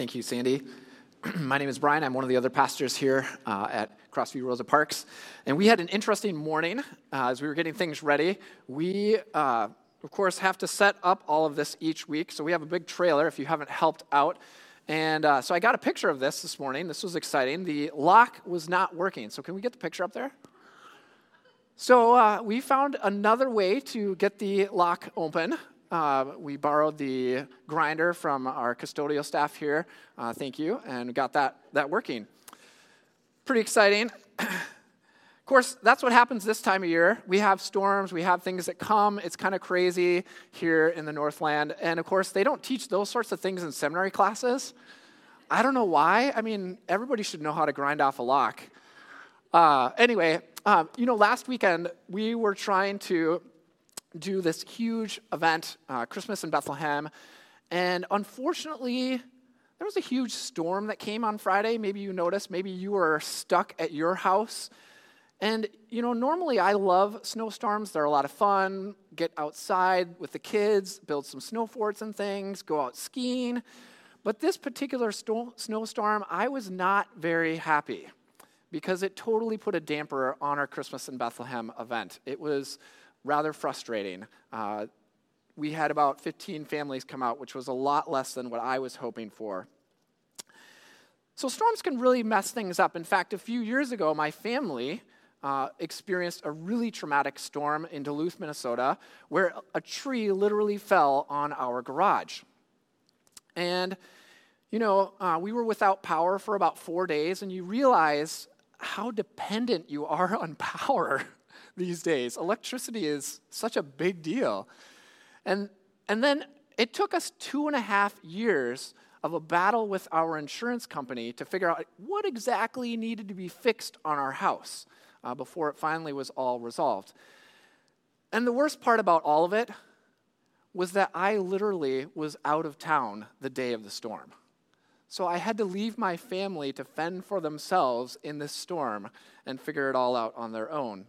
Thank you, Sandy. My name is Brian. I'm one of the other pastors here uh, at Crossview Rosa Parks. And we had an interesting morning uh, as we were getting things ready. We, uh, of course, have to set up all of this each week. So we have a big trailer if you haven't helped out. And uh, so I got a picture of this this morning. This was exciting. The lock was not working. So can we get the picture up there? So uh, we found another way to get the lock open. Uh, we borrowed the grinder from our custodial staff here. Uh, thank you, and got that that working. Pretty exciting. of course, that's what happens this time of year. We have storms, we have things that come. It's kind of crazy here in the Northland, and of course, they don't teach those sorts of things in seminary classes. I don't know why. I mean, everybody should know how to grind off a lock. Uh, anyway, um, you know, last weekend we were trying to do this huge event, uh, Christmas in Bethlehem. And unfortunately, there was a huge storm that came on Friday. Maybe you noticed, maybe you were stuck at your house. And, you know, normally I love snowstorms. They're a lot of fun. Get outside with the kids, build some snow forts and things, go out skiing. But this particular sto- snowstorm, I was not very happy because it totally put a damper on our Christmas in Bethlehem event. It was rather frustrating. Uh, we had about 15 families come out, which was a lot less than what I was hoping for. So, storms can really mess things up. In fact, a few years ago, my family uh, experienced a really traumatic storm in Duluth, Minnesota, where a tree literally fell on our garage. And, you know, uh, we were without power for about four days, and you realize how dependent you are on power these days. Electricity is such a big deal. And, and then it took us two and a half years of a battle with our insurance company to figure out what exactly needed to be fixed on our house uh, before it finally was all resolved. And the worst part about all of it was that I literally was out of town the day of the storm. So I had to leave my family to fend for themselves in this storm and figure it all out on their own.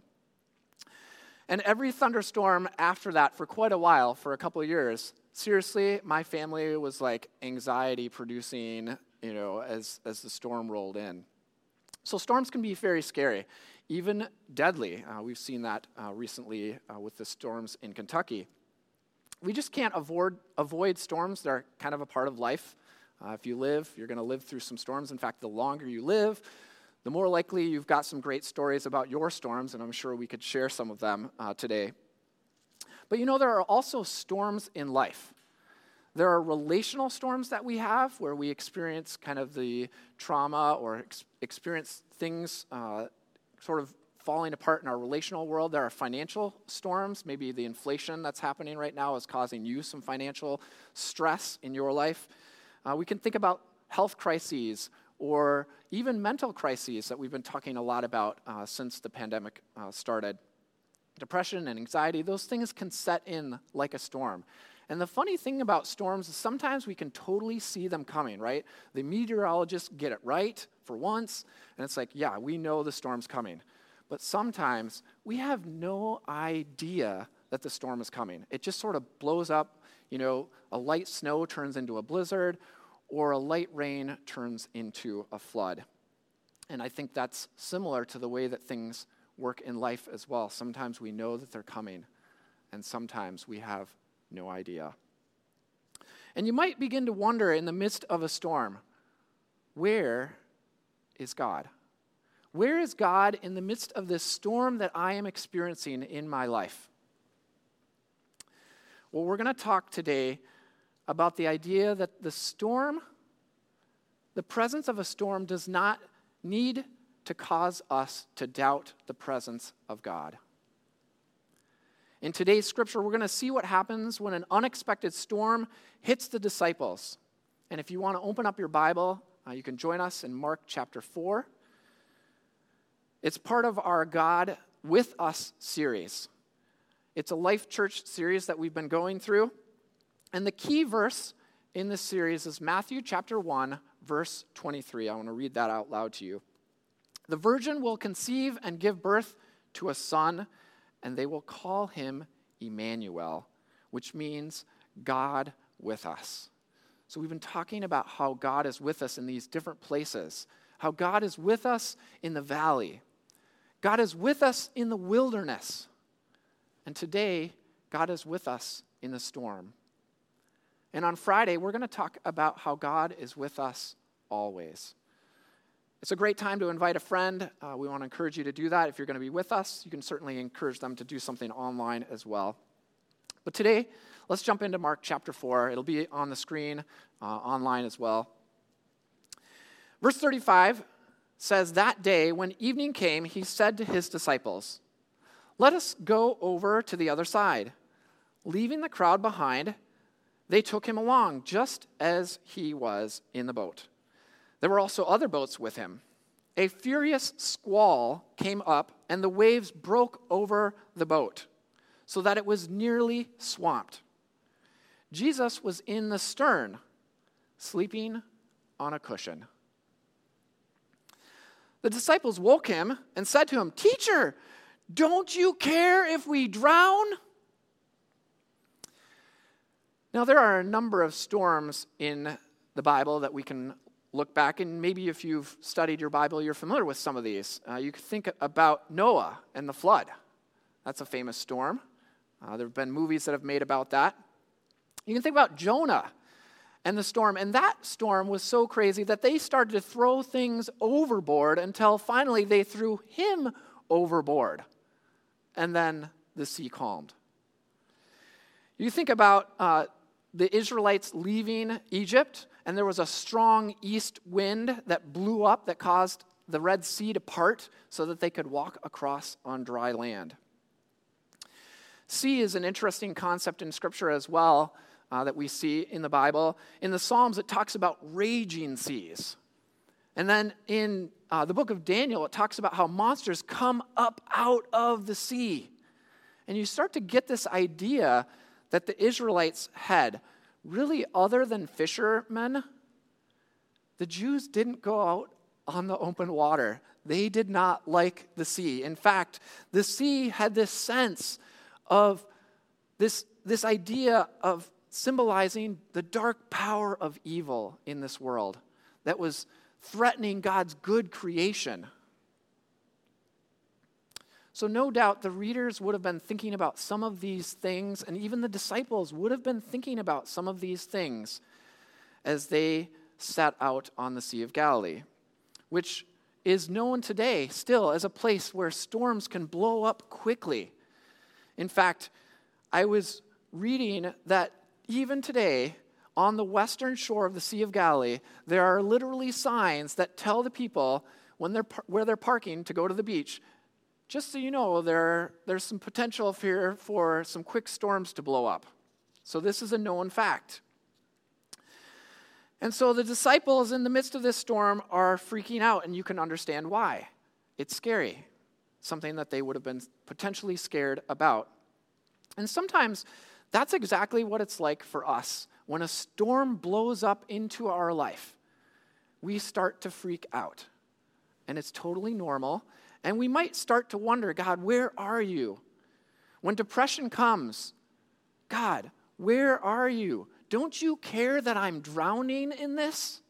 And every thunderstorm after that, for quite a while, for a couple of years, seriously, my family was like anxiety producing, you know, as, as the storm rolled in. So storms can be very scary, even deadly. Uh, we've seen that uh, recently uh, with the storms in Kentucky. We just can't avoid, avoid storms. They're kind of a part of life. Uh, if you live, you're going to live through some storms. In fact, the longer you live, the more likely you've got some great stories about your storms, and I'm sure we could share some of them uh, today. But you know, there are also storms in life. There are relational storms that we have where we experience kind of the trauma or ex- experience things uh, sort of falling apart in our relational world. There are financial storms. Maybe the inflation that's happening right now is causing you some financial stress in your life. Uh, we can think about health crises or even mental crises that we've been talking a lot about uh, since the pandemic uh, started. Depression and anxiety, those things can set in like a storm. And the funny thing about storms is sometimes we can totally see them coming, right? The meteorologists get it right for once, and it's like, yeah, we know the storm's coming. But sometimes we have no idea that the storm is coming. It just sort of blows up, you know, a light snow turns into a blizzard, or a light rain turns into a flood. And I think that's similar to the way that things work in life as well. Sometimes we know that they're coming, and sometimes we have no idea. And you might begin to wonder in the midst of a storm where is God? Where is God in the midst of this storm that I am experiencing in my life? Well, we're going to talk today about the idea that the storm, the presence of a storm, does not need to cause us to doubt the presence of God. In today's scripture, we're going to see what happens when an unexpected storm hits the disciples. And if you want to open up your Bible, uh, you can join us in Mark chapter 4. It's part of our God with Us series. It's a Life Church series that we've been going through. And the key verse in this series is Matthew chapter 1, verse 23. I want to read that out loud to you. The virgin will conceive and give birth to a son, and they will call him Emmanuel, which means God with us. So, we've been talking about how God is with us in these different places, how God is with us in the valley, God is with us in the wilderness. And today, God is with us in the storm. And on Friday, we're going to talk about how God is with us always. It's a great time to invite a friend. Uh, we want to encourage you to do that. If you're going to be with us, you can certainly encourage them to do something online as well. But today, let's jump into Mark chapter 4. It'll be on the screen, uh, online as well. Verse 35 says, That day, when evening came, he said to his disciples, Let us go over to the other side. Leaving the crowd behind, they took him along, just as he was in the boat. There were also other boats with him. A furious squall came up, and the waves broke over the boat, so that it was nearly swamped. Jesus was in the stern, sleeping on a cushion. The disciples woke him and said to him, Teacher, don't you care if we drown? Now, there are a number of storms in the Bible that we can look back, and maybe if you've studied your Bible, you're familiar with some of these. Uh, you could think about Noah and the flood. That's a famous storm. Uh, there have been movies that have made about that. You can think about Jonah and the storm, and that storm was so crazy that they started to throw things overboard until finally they threw him overboard. And then the sea calmed. You think about uh, the Israelites leaving Egypt, and there was a strong east wind that blew up that caused the Red Sea to part so that they could walk across on dry land. Sea is an interesting concept in Scripture as well uh, that we see in the Bible. In the Psalms, it talks about raging seas. And then in uh, the book of Daniel, it talks about how monsters come up out of the sea. And you start to get this idea that the Israelites had. Really, other than fishermen, the Jews didn't go out on the open water. They did not like the sea. In fact, the sea had this sense of this, this idea of symbolizing the dark power of evil in this world that was threatening God's good creation. So, no doubt the readers would have been thinking about some of these things, and even the disciples would have been thinking about some of these things as they set out on the Sea of Galilee, which is known today still as a place where storms can blow up quickly. In fact, I was reading that even today, on the western shore of the Sea of Galilee, there are literally signs that tell the people when they're, where they're parking to go to the beach just so you know, there, there's some potential here for some quick storms to blow up. So, this is a known fact. And so the disciples in the midst of this storm are freaking out, and you can understand why. It's scary, something that they would have been potentially scared about. And sometimes that's exactly what it's like for us. When a storm blows up into our life, we start to freak out. And it's totally normal. And we might start to wonder God, where are you? When depression comes, God, where are you? Don't you care that I'm drowning in this?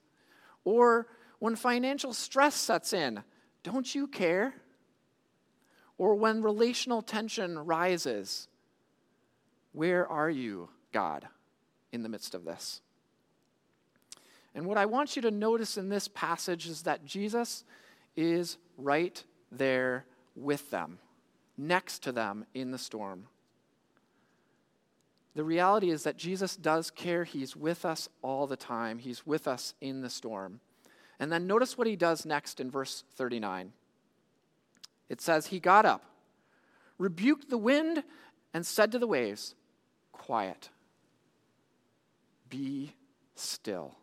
Or when financial stress sets in, don't you care? Or when relational tension rises, where are you, God, in the midst of this? And what I want you to notice in this passage is that Jesus is right there with them, next to them in the storm. The reality is that Jesus does care. He's with us all the time, He's with us in the storm. And then notice what he does next in verse 39. It says, He got up, rebuked the wind, and said to the waves, Quiet, be still.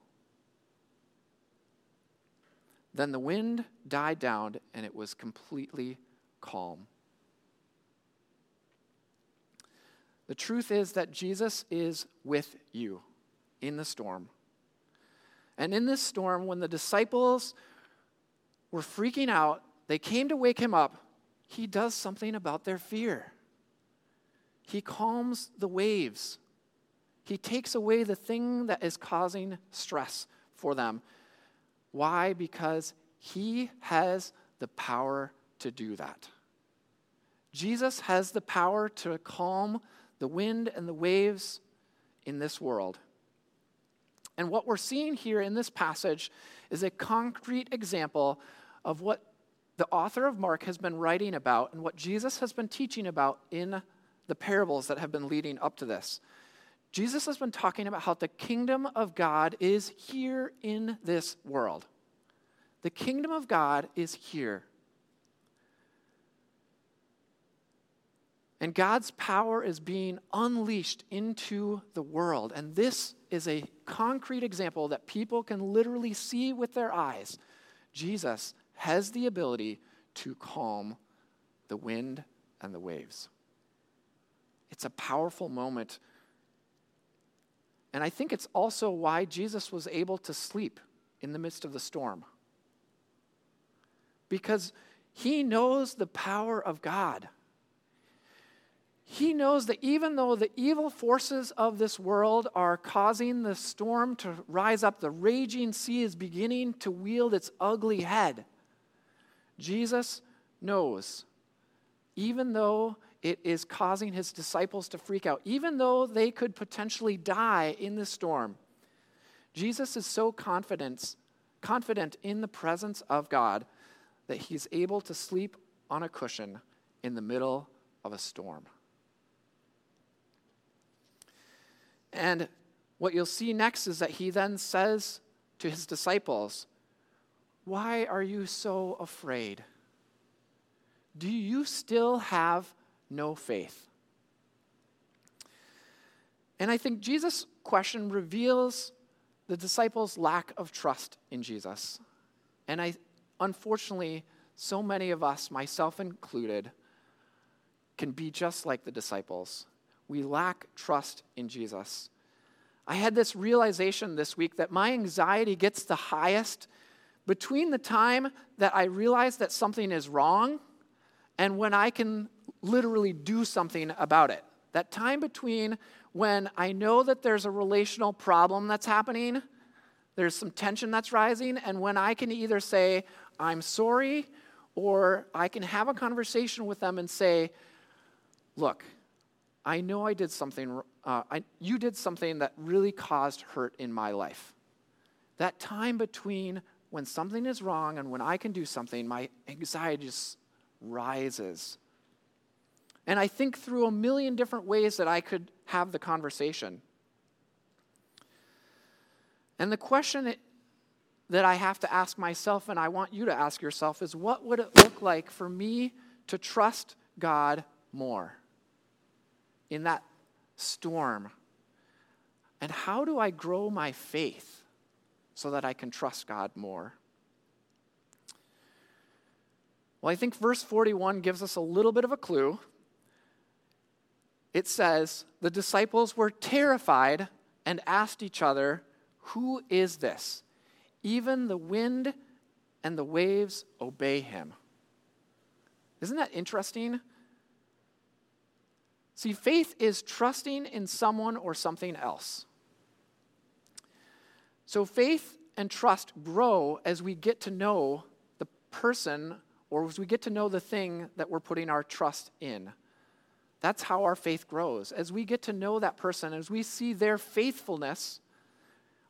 Then the wind died down and it was completely calm. The truth is that Jesus is with you in the storm. And in this storm, when the disciples were freaking out, they came to wake him up. He does something about their fear. He calms the waves, He takes away the thing that is causing stress for them. Why? Because He has the power to do that. Jesus has the power to calm the wind and the waves in this world. And what we're seeing here in this passage is a concrete example of what the author of Mark has been writing about and what Jesus has been teaching about in the parables that have been leading up to this. Jesus has been talking about how the kingdom of God is here in this world. The kingdom of God is here. And God's power is being unleashed into the world. And this is a concrete example that people can literally see with their eyes. Jesus has the ability to calm the wind and the waves. It's a powerful moment. And I think it's also why Jesus was able to sleep in the midst of the storm. Because he knows the power of God he knows that even though the evil forces of this world are causing the storm to rise up, the raging sea is beginning to wield its ugly head. Jesus knows, even though it is causing his disciples to freak out, even though they could potentially die in the storm, Jesus is so confident, confident in the presence of God that he's able to sleep on a cushion in the middle of a storm. And what you'll see next is that he then says to his disciples, Why are you so afraid? Do you still have no faith? And I think Jesus' question reveals the disciples' lack of trust in Jesus. And I, unfortunately, so many of us, myself included, can be just like the disciples we lack trust in Jesus. I had this realization this week that my anxiety gets the highest between the time that I realize that something is wrong and when I can literally do something about it. That time between when I know that there's a relational problem that's happening, there's some tension that's rising, and when I can either say, I'm sorry, or I can have a conversation with them and say, Look, I know I did something, uh, I, you did something that really caused hurt in my life. That time between when something is wrong and when I can do something, my anxiety just rises. And I think through a million different ways that I could have the conversation. And the question that I have to ask myself, and I want you to ask yourself, is what would it look like for me to trust God more? in that storm? And how do I grow my faith so that I can trust God more? Well, I think verse 41 gives us a little bit of a clue. It says, The disciples were terrified and asked each other, Who is this? Even the wind and the waves obey him. Isn't that interesting? See, faith is trusting in someone or something else. So faith and trust grow as we get to know the person or as we get to know the thing that we're putting our trust in. That's how our faith grows. As we get to know that person, as we see their faithfulness,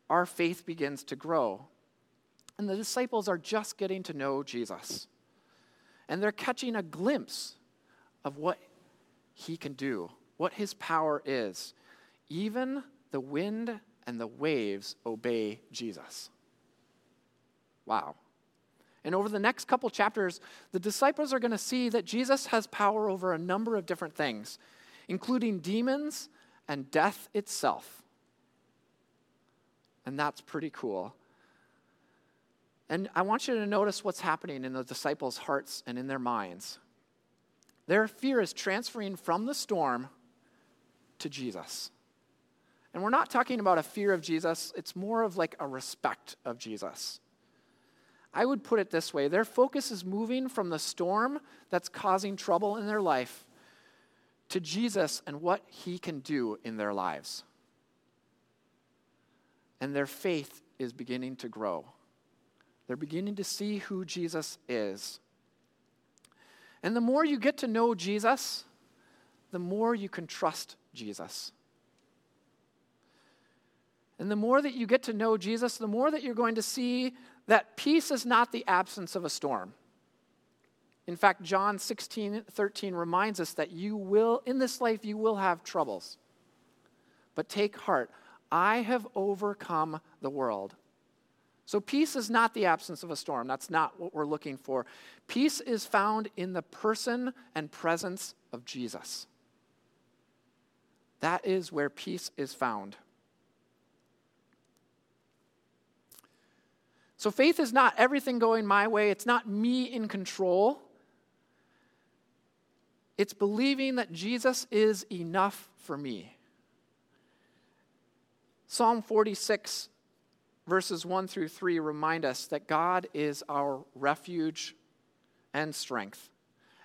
our faith begins to grow. And the disciples are just getting to know Jesus. And they're catching a glimpse of what he can do, what his power is. Even the wind and the waves obey Jesus. Wow. And over the next couple chapters, the disciples are going to see that Jesus has power over a number of different things, including demons and death itself. And that's pretty cool. And I want you to notice what's happening in the disciples' hearts and in their minds. Their fear is transferring from the storm to Jesus. And we're not talking about a fear of Jesus, it's more of like a respect of Jesus. I would put it this way their focus is moving from the storm that's causing trouble in their life to Jesus and what he can do in their lives. and their faith is beginning to grow. They're beginning to see who Jesus is. And the more you get to know Jesus, the more you can trust Jesus. And the more that you get to know Jesus, the more that you're going to see that peace is not the absence of a storm. In fact, John 16, 13 reminds us that you will, in this life, you will have troubles. But take heart, I have overcome the world. So, peace is not the absence of a storm. That's not what we're looking for. Peace is found in the person and presence of Jesus. That is where peace is found. So, faith is not everything going my way, it's not me in control. It's believing that Jesus is enough for me. Psalm 46, verses 1 through 3 remind us that God is our refuge and strength,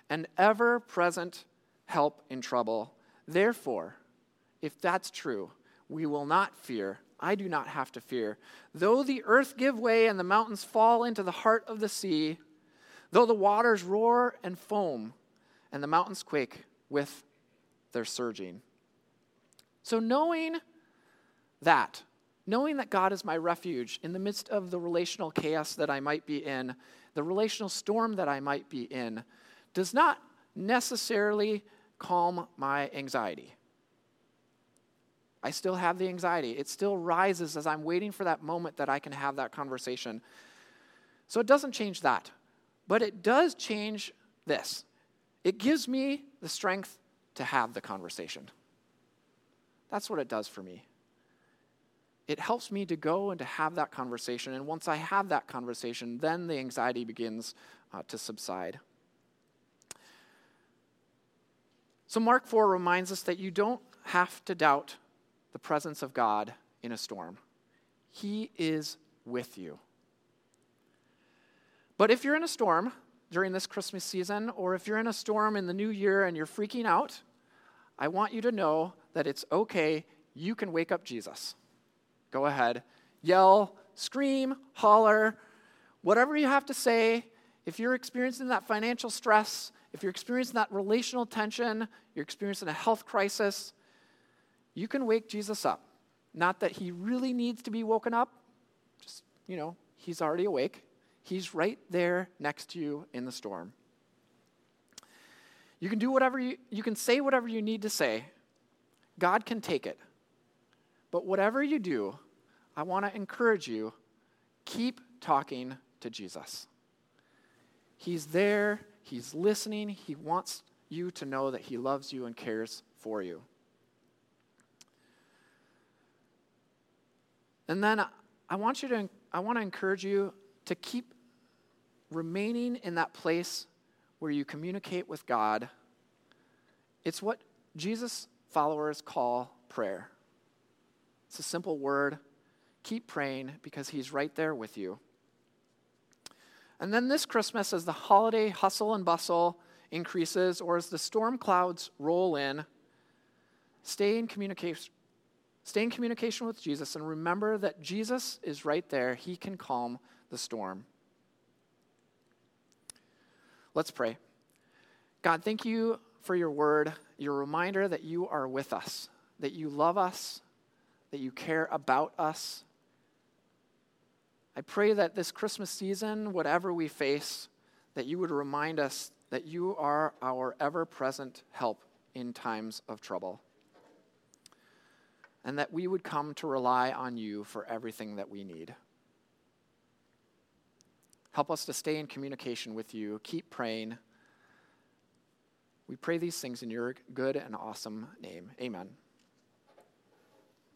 an ever present help in trouble. Therefore, if that's true, we will not fear. I do not have to fear. Though the earth give way and the mountains fall into the heart of the sea, though the waters roar and foam and the mountains quake with their surging. So, knowing that, knowing that God is my refuge in the midst of the relational chaos that I might be in, the relational storm that I might be in, does not necessarily calm my anxiety. I still have the anxiety. It still rises as I'm waiting for that moment that I can have that conversation. So it doesn't change that. But it does change this it gives me the strength to have the conversation. That's what it does for me. It helps me to go and to have that conversation. And once I have that conversation, then the anxiety begins uh, to subside. So, Mark 4 reminds us that you don't have to doubt the presence of God in a storm. He is with you. But if you're in a storm during this Christmas season, or if you're in a storm in the new year and you're freaking out, I want you to know that it's okay. You can wake up Jesus. Go ahead, yell, scream, holler, whatever you have to say. If you're experiencing that financial stress, if you're experiencing that relational tension, you're experiencing a health crisis, you can wake Jesus up. Not that he really needs to be woken up, just, you know, he's already awake. He's right there next to you in the storm. You can do whatever you, you can say whatever you need to say. God can take it. But whatever you do, I want to encourage you keep talking to Jesus. He's there, He's listening, He wants you to know that He loves you and cares for you. And then I want you to I want to encourage you to keep remaining in that place where you communicate with God. It's what Jesus followers call prayer. It's a simple word. Keep praying because he's right there with you. And then this Christmas, as the holiday hustle and bustle increases, or as the storm clouds roll in, stay in communication, Stay in communication with Jesus and remember that Jesus is right there. He can calm the storm. Let's pray. God, thank you for your word, your reminder that you are with us, that you love us, that you care about us. I pray that this Christmas season, whatever we face, that you would remind us that you are our ever present help in times of trouble and that we would come to rely on you for everything that we need. Help us to stay in communication with you. Keep praying. We pray these things in your good and awesome name. Amen.